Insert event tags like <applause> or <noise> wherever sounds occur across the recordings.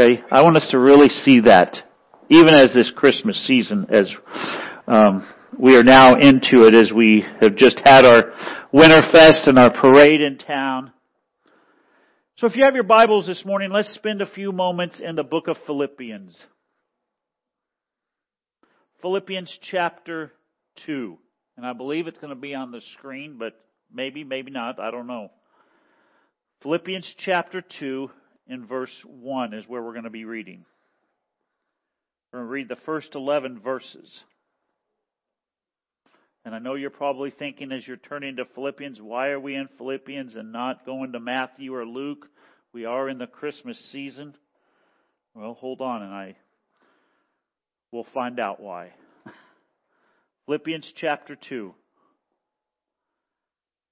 Okay? I want us to really see that. Even as this Christmas season, as um, we are now into it, as we have just had our Winter Fest and our parade in town. So if you have your Bibles this morning, let's spend a few moments in the book of Philippians. Philippians chapter 2. And I believe it's going to be on the screen, but maybe, maybe not. I don't know. Philippians chapter 2 in verse 1 is where we're going to be reading. We're going to read the first 11 verses. And I know you're probably thinking as you're turning to Philippians, why are we in Philippians and not going to Matthew or Luke? We are in the Christmas season. Well, hold on and I will find out why. <laughs> Philippians chapter 2.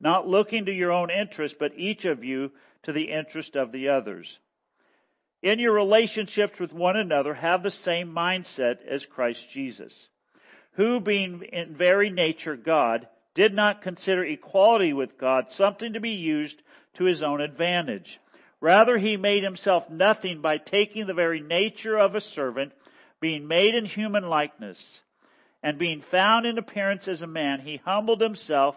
not looking to your own interest, but each of you to the interest of the others. In your relationships with one another, have the same mindset as Christ Jesus, who, being in very nature God, did not consider equality with God something to be used to his own advantage. Rather, he made himself nothing by taking the very nature of a servant, being made in human likeness and being found in appearance as a man, he humbled himself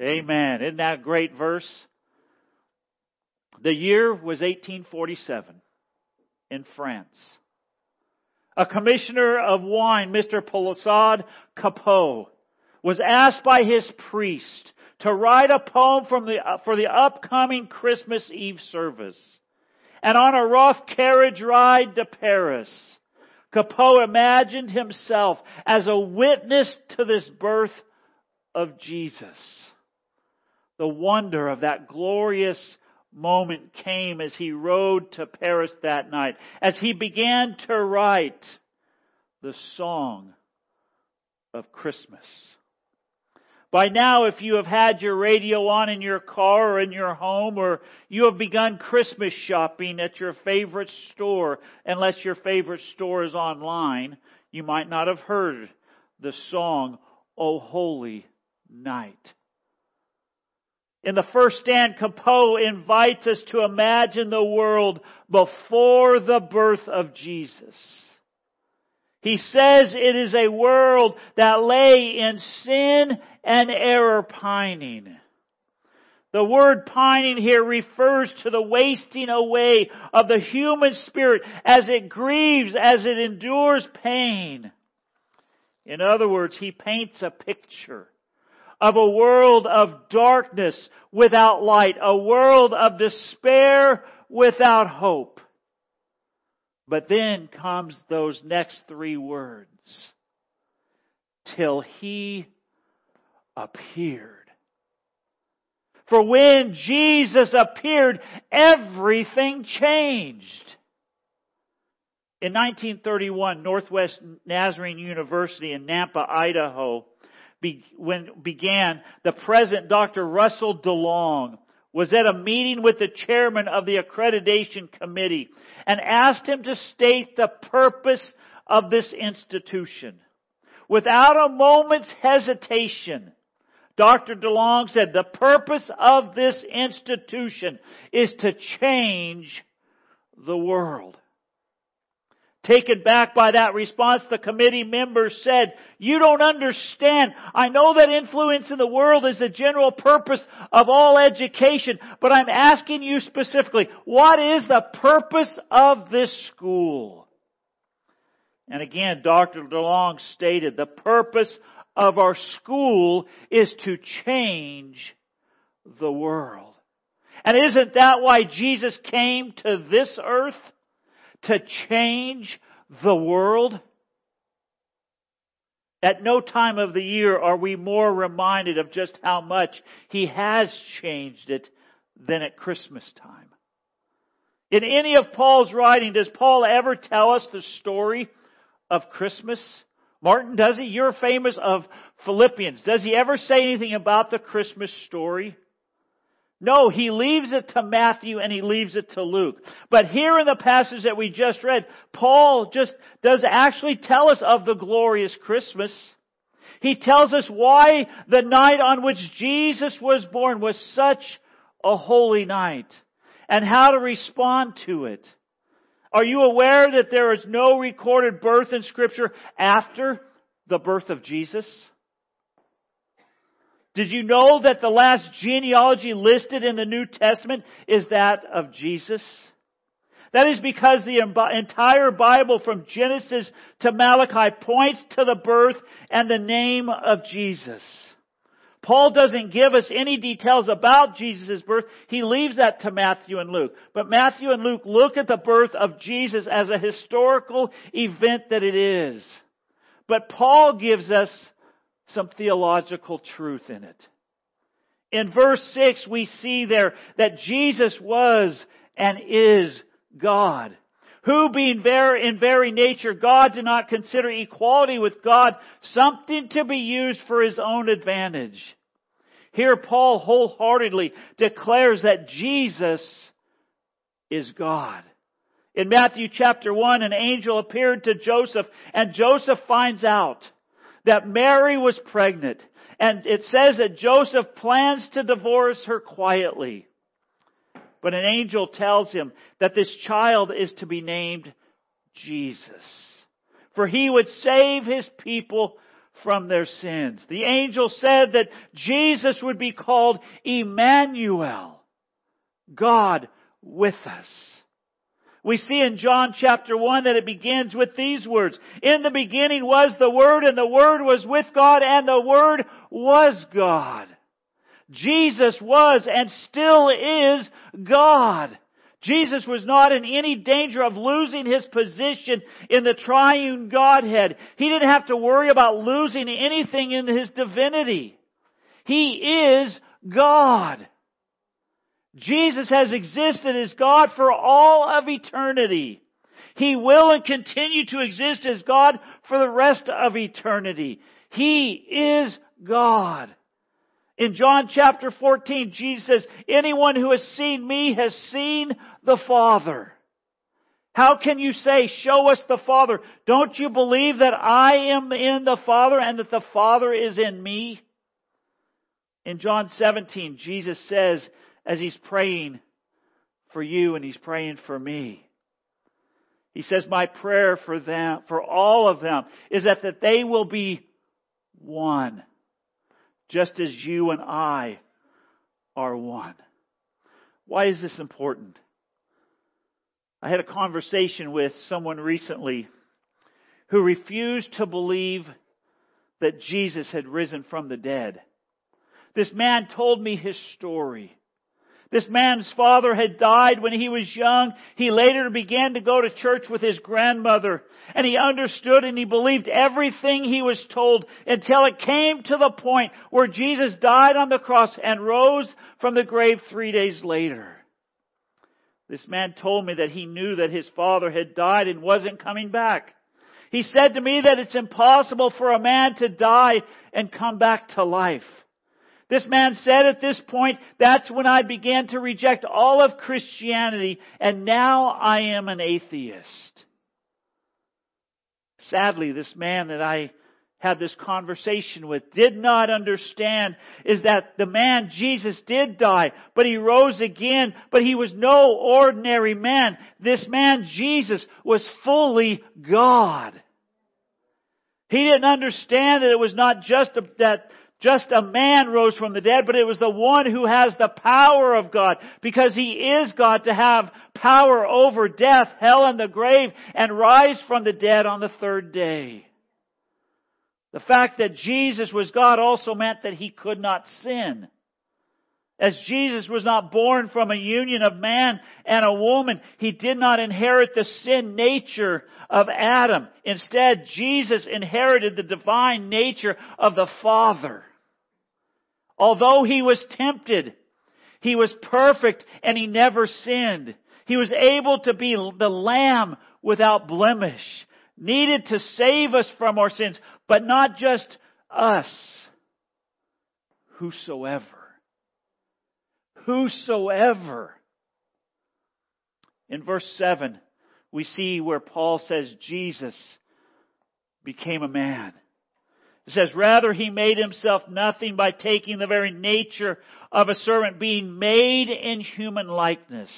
Amen. Isn't that a great verse? The year was 1847 in France. A commissioner of wine, Mr. Polisade Cappeau, was asked by his priest to write a poem the, uh, for the upcoming Christmas Eve service. And on a rough carriage ride to Paris, Cappeau imagined himself as a witness to this birth of Jesus. The wonder of that glorious moment came as he rode to Paris that night, as he began to write the song of Christmas. By now, if you have had your radio on in your car or in your home, or you have begun Christmas shopping at your favorite store, unless your favorite store is online, you might not have heard the song, O Holy night. In the first stand, Cappeau invites us to imagine the world before the birth of Jesus. He says it is a world that lay in sin and error pining. The word pining here refers to the wasting away of the human spirit as it grieves, as it endures pain. In other words, he paints a picture of a world of darkness without light, a world of despair without hope. But then comes those next three words. Till he appeared. For when Jesus appeared, everything changed. In 1931, Northwest Nazarene University in Nampa, Idaho, be, when began, the present Dr. Russell DeLong, was at a meeting with the chairman of the accreditation committee and asked him to state the purpose of this institution. Without a moment's hesitation, Dr. DeLong said the purpose of this institution is to change the world. Taken back by that response, the committee members said, you don't understand. I know that influence in the world is the general purpose of all education, but I'm asking you specifically, what is the purpose of this school? And again, Dr. DeLong stated the purpose of our school is to change the world. And isn't that why Jesus came to this earth? To change the world? At no time of the year are we more reminded of just how much He has changed it than at Christmas time. In any of Paul's writing, does Paul ever tell us the story of Christmas? Martin, does he? You're famous of Philippians. Does he ever say anything about the Christmas story? No, he leaves it to Matthew and he leaves it to Luke. But here in the passage that we just read, Paul just does actually tell us of the glorious Christmas. He tells us why the night on which Jesus was born was such a holy night and how to respond to it. Are you aware that there is no recorded birth in scripture after the birth of Jesus? Did you know that the last genealogy listed in the New Testament is that of Jesus? That is because the entire Bible from Genesis to Malachi points to the birth and the name of Jesus. Paul doesn't give us any details about Jesus' birth. He leaves that to Matthew and Luke. But Matthew and Luke look at the birth of Jesus as a historical event that it is. But Paul gives us some theological truth in it. In verse 6, we see there that Jesus was and is God. Who being very, in very nature God did not consider equality with God something to be used for his own advantage. Here Paul wholeheartedly declares that Jesus is God. In Matthew chapter 1, an angel appeared to Joseph and Joseph finds out that Mary was pregnant. And it says that Joseph plans to divorce her quietly. But an angel tells him that this child is to be named Jesus. For he would save his people from their sins. The angel said that Jesus would be called Emmanuel, God with us. We see in John chapter 1 that it begins with these words. In the beginning was the Word and the Word was with God and the Word was God. Jesus was and still is God. Jesus was not in any danger of losing his position in the triune Godhead. He didn't have to worry about losing anything in his divinity. He is God. Jesus has existed as God for all of eternity. He will and continue to exist as God for the rest of eternity. He is God. In John chapter 14, Jesus says, anyone who has seen me has seen the Father. How can you say, show us the Father? Don't you believe that I am in the Father and that the Father is in me? In John 17, Jesus says, as he's praying for you and he's praying for me. He says, my prayer for them, for all of them, is that, that they will be one, just as you and I are one. Why is this important? I had a conversation with someone recently who refused to believe that Jesus had risen from the dead. This man told me his story. This man's father had died when he was young. He later began to go to church with his grandmother. And he understood and he believed everything he was told until it came to the point where Jesus died on the cross and rose from the grave three days later. This man told me that he knew that his father had died and wasn't coming back. He said to me that it's impossible for a man to die and come back to life. This man said at this point, that's when I began to reject all of Christianity and now I am an atheist. Sadly, this man that I had this conversation with did not understand is that the man Jesus did die, but he rose again, but he was no ordinary man. This man Jesus was fully God. He didn't understand that it was not just that just a man rose from the dead, but it was the one who has the power of God, because he is God to have power over death, hell, and the grave, and rise from the dead on the third day. The fact that Jesus was God also meant that he could not sin. As Jesus was not born from a union of man and a woman, he did not inherit the sin nature of Adam. Instead, Jesus inherited the divine nature of the Father. Although he was tempted, he was perfect and he never sinned. He was able to be the lamb without blemish, needed to save us from our sins, but not just us. Whosoever whosoever. In verse 7, we see where Paul says Jesus became a man. It says, rather he made himself nothing by taking the very nature of a servant, being made in human likeness.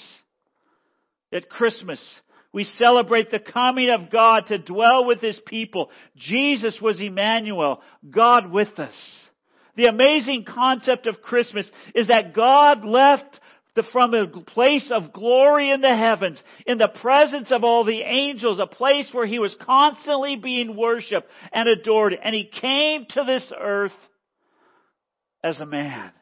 At Christmas, we celebrate the coming of God to dwell with His people. Jesus was Emmanuel, God with us. The amazing concept of Christmas is that God left the, from a place of glory in the heavens, in the presence of all the angels, a place where He was constantly being worshiped and adored, and He came to this earth as a man.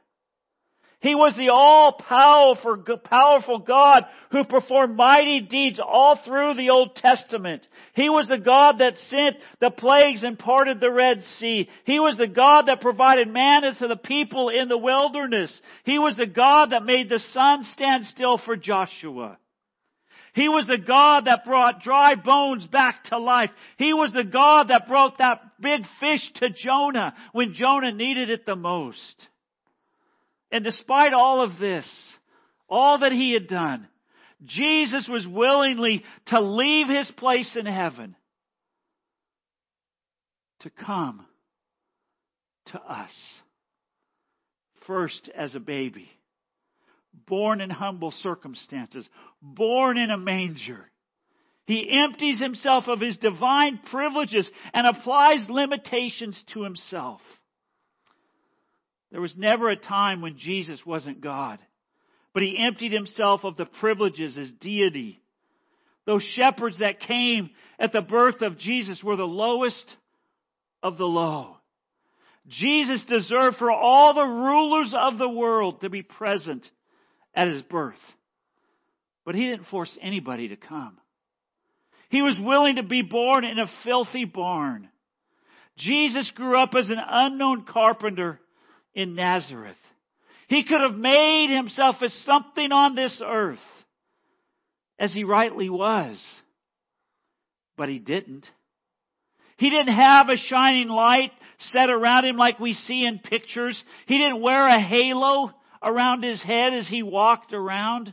He was the all powerful, powerful God who performed mighty deeds all through the Old Testament. He was the God that sent the plagues and parted the Red Sea. He was the God that provided manna to the people in the wilderness. He was the God that made the sun stand still for Joshua. He was the God that brought dry bones back to life. He was the God that brought that big fish to Jonah when Jonah needed it the most. And despite all of this, all that he had done, Jesus was willingly to leave his place in heaven to come to us. First as a baby, born in humble circumstances, born in a manger. He empties himself of his divine privileges and applies limitations to himself. There was never a time when Jesus wasn't God. But he emptied himself of the privileges as deity. Those shepherds that came at the birth of Jesus were the lowest of the low. Jesus deserved for all the rulers of the world to be present at his birth. But he didn't force anybody to come. He was willing to be born in a filthy barn. Jesus grew up as an unknown carpenter in Nazareth. He could have made himself as something on this earth, as he rightly was. But he didn't. He didn't have a shining light set around him like we see in pictures. He didn't wear a halo around his head as he walked around.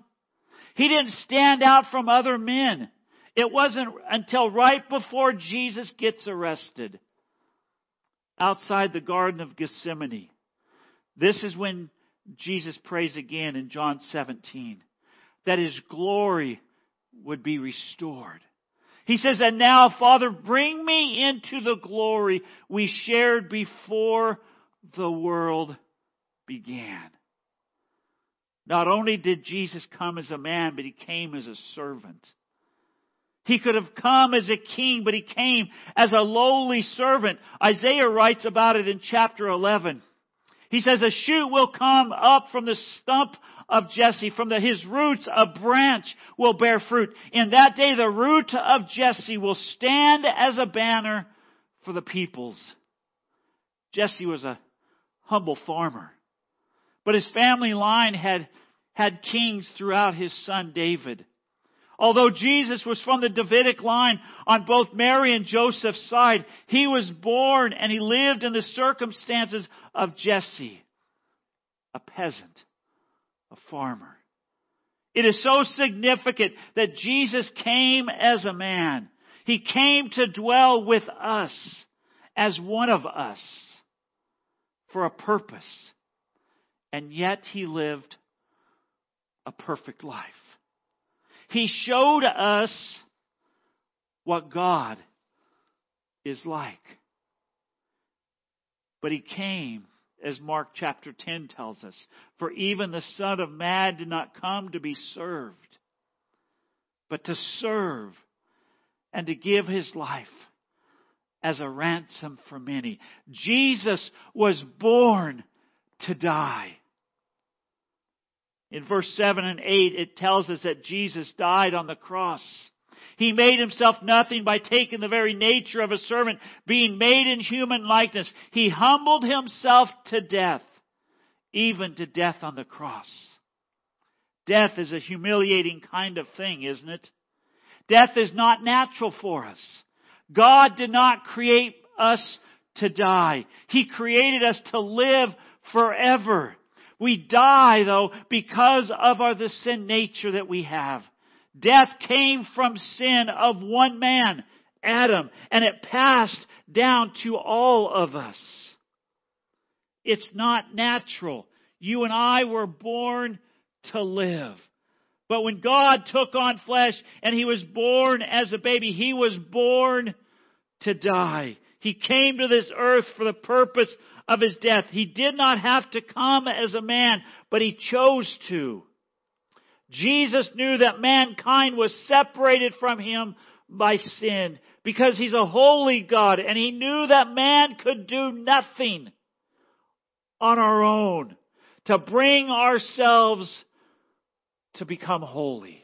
He didn't stand out from other men. It wasn't until right before Jesus gets arrested outside the Garden of Gethsemane this is when Jesus prays again in John 17 that his glory would be restored. He says, And now, Father, bring me into the glory we shared before the world began. Not only did Jesus come as a man, but he came as a servant. He could have come as a king, but he came as a lowly servant. Isaiah writes about it in chapter 11. He says a shoot will come up from the stump of Jesse. From the, his roots, a branch will bear fruit. In that day, the root of Jesse will stand as a banner for the peoples. Jesse was a humble farmer, but his family line had had kings throughout his son David. Although Jesus was from the Davidic line on both Mary and Joseph's side, he was born and he lived in the circumstances of Jesse, a peasant, a farmer. It is so significant that Jesus came as a man. He came to dwell with us as one of us for a purpose. And yet he lived a perfect life. He showed us what God is like. But He came as Mark chapter 10 tells us. For even the Son of Man did not come to be served, but to serve and to give his life as a ransom for many. Jesus was born to die. In verse 7 and 8, it tells us that Jesus died on the cross. He made himself nothing by taking the very nature of a servant, being made in human likeness. He humbled himself to death, even to death on the cross. Death is a humiliating kind of thing, isn't it? Death is not natural for us. God did not create us to die. He created us to live forever. We die though because of our, the sin nature that we have. Death came from sin of one man, Adam, and it passed down to all of us. It's not natural. You and I were born to live. But when God took on flesh and he was born as a baby, he was born to die. He came to this earth for the purpose of his death. He did not have to come as a man, but he chose to. Jesus knew that mankind was separated from him by sin because he's a holy God and he knew that man could do nothing on our own to bring ourselves to become holy.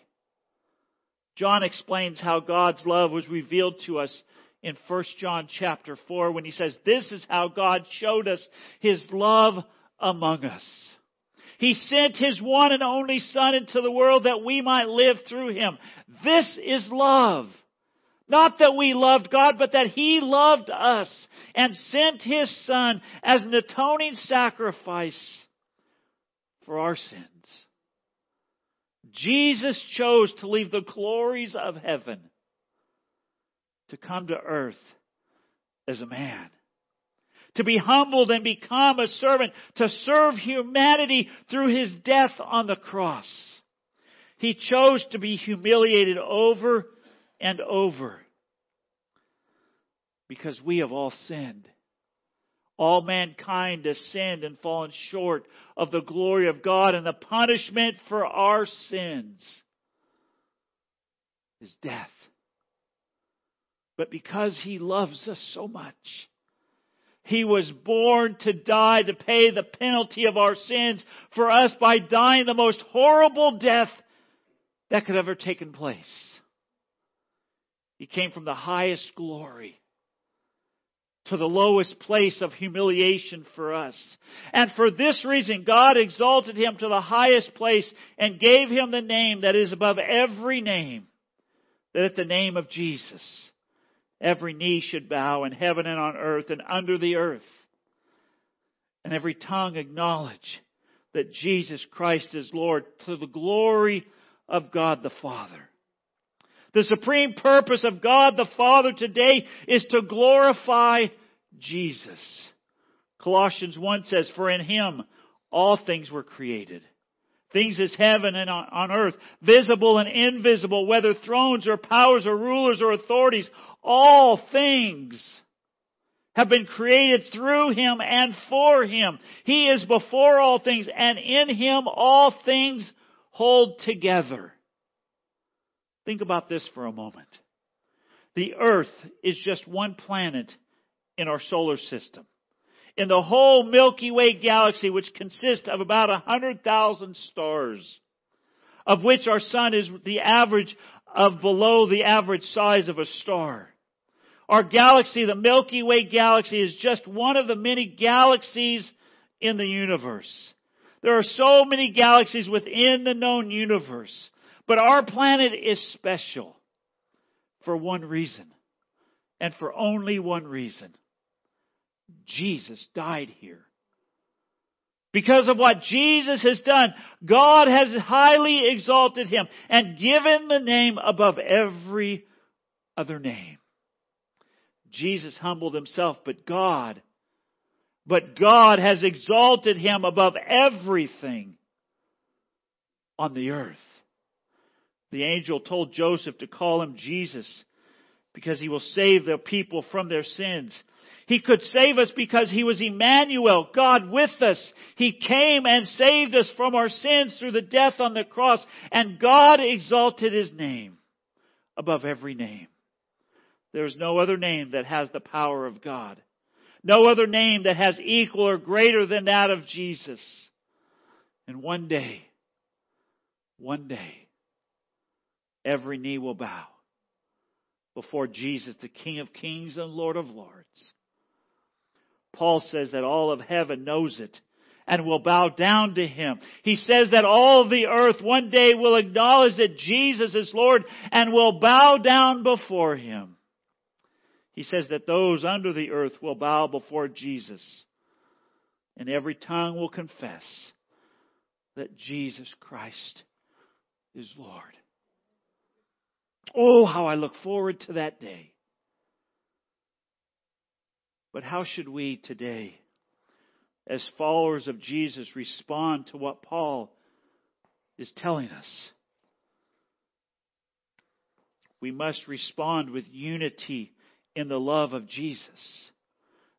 John explains how God's love was revealed to us in 1 John chapter 4 when he says, This is how God showed us his love among us. He sent his one and only Son into the world that we might live through him. This is love. Not that we loved God, but that He loved us and sent His Son as an atoning sacrifice for our sins. Jesus chose to leave the glories of heaven to come to earth as a man. To be humbled and become a servant, to serve humanity through his death on the cross. He chose to be humiliated over and over because we have all sinned. All mankind has sinned and fallen short of the glory of God, and the punishment for our sins is death. But because He loves us so much, He was born to die to pay the penalty of our sins for us by dying the most horrible death that could ever taken place. He came from the highest glory to the lowest place of humiliation for us. And for this reason, God exalted him to the highest place and gave him the name that is above every name. That at the name of Jesus, every knee should bow in heaven and on earth and under the earth. And every tongue acknowledge that Jesus Christ is Lord to the glory of God the Father. The supreme purpose of God the Father today is to glorify Jesus. Colossians 1 says, For in Him all things were created. Things as heaven and on earth, visible and invisible, whether thrones or powers or rulers or authorities, all things have been created through Him and for Him. He is before all things and in Him all things hold together. Think about this for a moment. The earth is just one planet in our solar system. In the whole Milky Way galaxy, which consists of about a hundred thousand stars, of which our sun is the average of below the average size of a star. Our galaxy, the Milky Way galaxy, is just one of the many galaxies in the universe. There are so many galaxies within the known universe. But our planet is special for one reason, and for only one reason. Jesus died here. Because of what Jesus has done, God has highly exalted him and given the name above every other name. Jesus humbled himself, but God, but God has exalted him above everything on the earth. The angel told Joseph to call him Jesus because he will save the people from their sins. He could save us because He was Emmanuel, God with us. He came and saved us from our sins through the death on the cross, and God exalted His name above every name. There is no other name that has the power of God. No other name that has equal or greater than that of Jesus. And one day, one day, every knee will bow before Jesus, the King of kings and Lord of lords. Paul says that all of heaven knows it and will bow down to him. He says that all the earth one day will acknowledge that Jesus is Lord and will bow down before him. He says that those under the earth will bow before Jesus and every tongue will confess that Jesus Christ is Lord. Oh, how I look forward to that day. But how should we today, as followers of Jesus, respond to what Paul is telling us? We must respond with unity in the love of Jesus.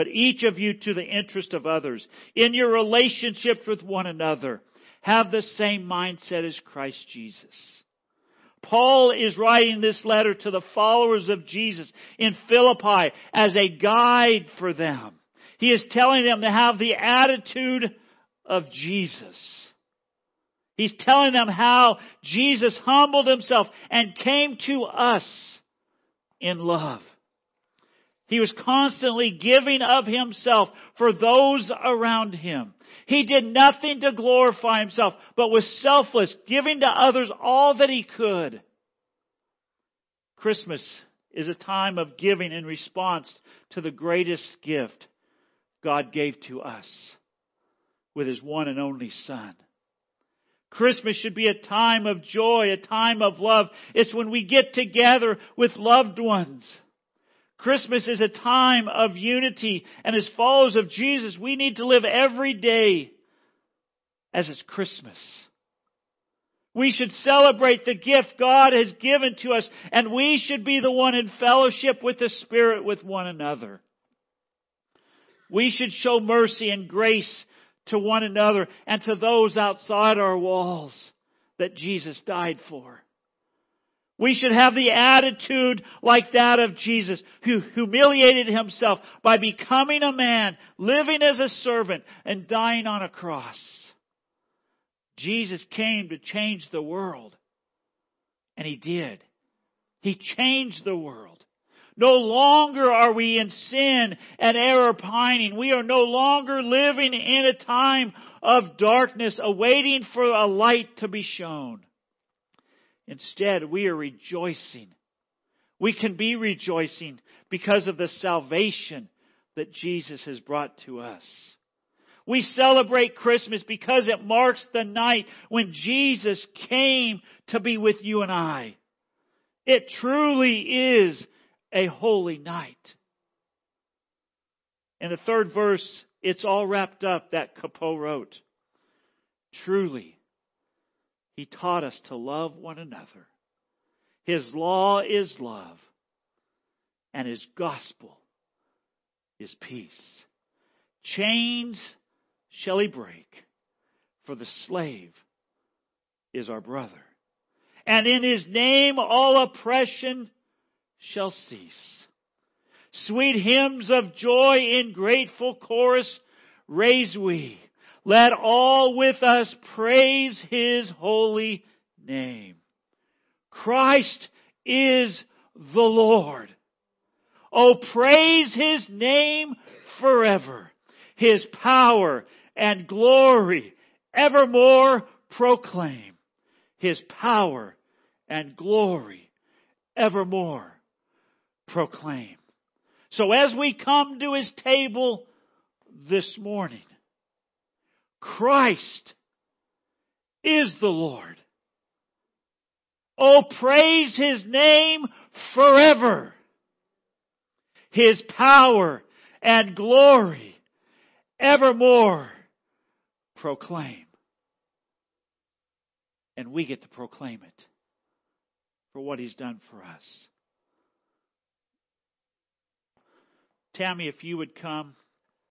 but each of you to the interest of others. In your relationships with one another, have the same mindset as Christ Jesus. Paul is writing this letter to the followers of Jesus in Philippi as a guide for them. He is telling them to have the attitude of Jesus. He's telling them how Jesus humbled himself and came to us in love. He was constantly giving of himself for those around him. He did nothing to glorify himself, but was selfless, giving to others all that he could. Christmas is a time of giving in response to the greatest gift God gave to us with his one and only son. Christmas should be a time of joy, a time of love. It's when we get together with loved ones. Christmas is a time of unity, and as followers of Jesus, we need to live every day as it's Christmas. We should celebrate the gift God has given to us, and we should be the one in fellowship with the Spirit with one another. We should show mercy and grace to one another and to those outside our walls that Jesus died for. We should have the attitude like that of Jesus, who humiliated himself by becoming a man, living as a servant, and dying on a cross. Jesus came to change the world. And he did. He changed the world. No longer are we in sin and error pining. We are no longer living in a time of darkness, awaiting for a light to be shown. Instead, we are rejoicing. We can be rejoicing because of the salvation that Jesus has brought to us. We celebrate Christmas because it marks the night when Jesus came to be with you and I. It truly is a holy night. In the third verse, it's all wrapped up that Cappeau wrote. Truly, he taught us to love one another. His law is love, and His gospel is peace. Chains shall He break, for the slave is our brother. And in His name all oppression shall cease. Sweet hymns of joy in grateful chorus raise we let all with us praise His holy name. Christ is the Lord. Oh, praise His name forever. His power and glory evermore proclaim. His power and glory evermore proclaim. So as we come to His table this morning, Christ is the Lord. Oh, praise His name forever. His power and glory evermore proclaim. And we get to proclaim it for what He's done for us. Tammy, if you would come.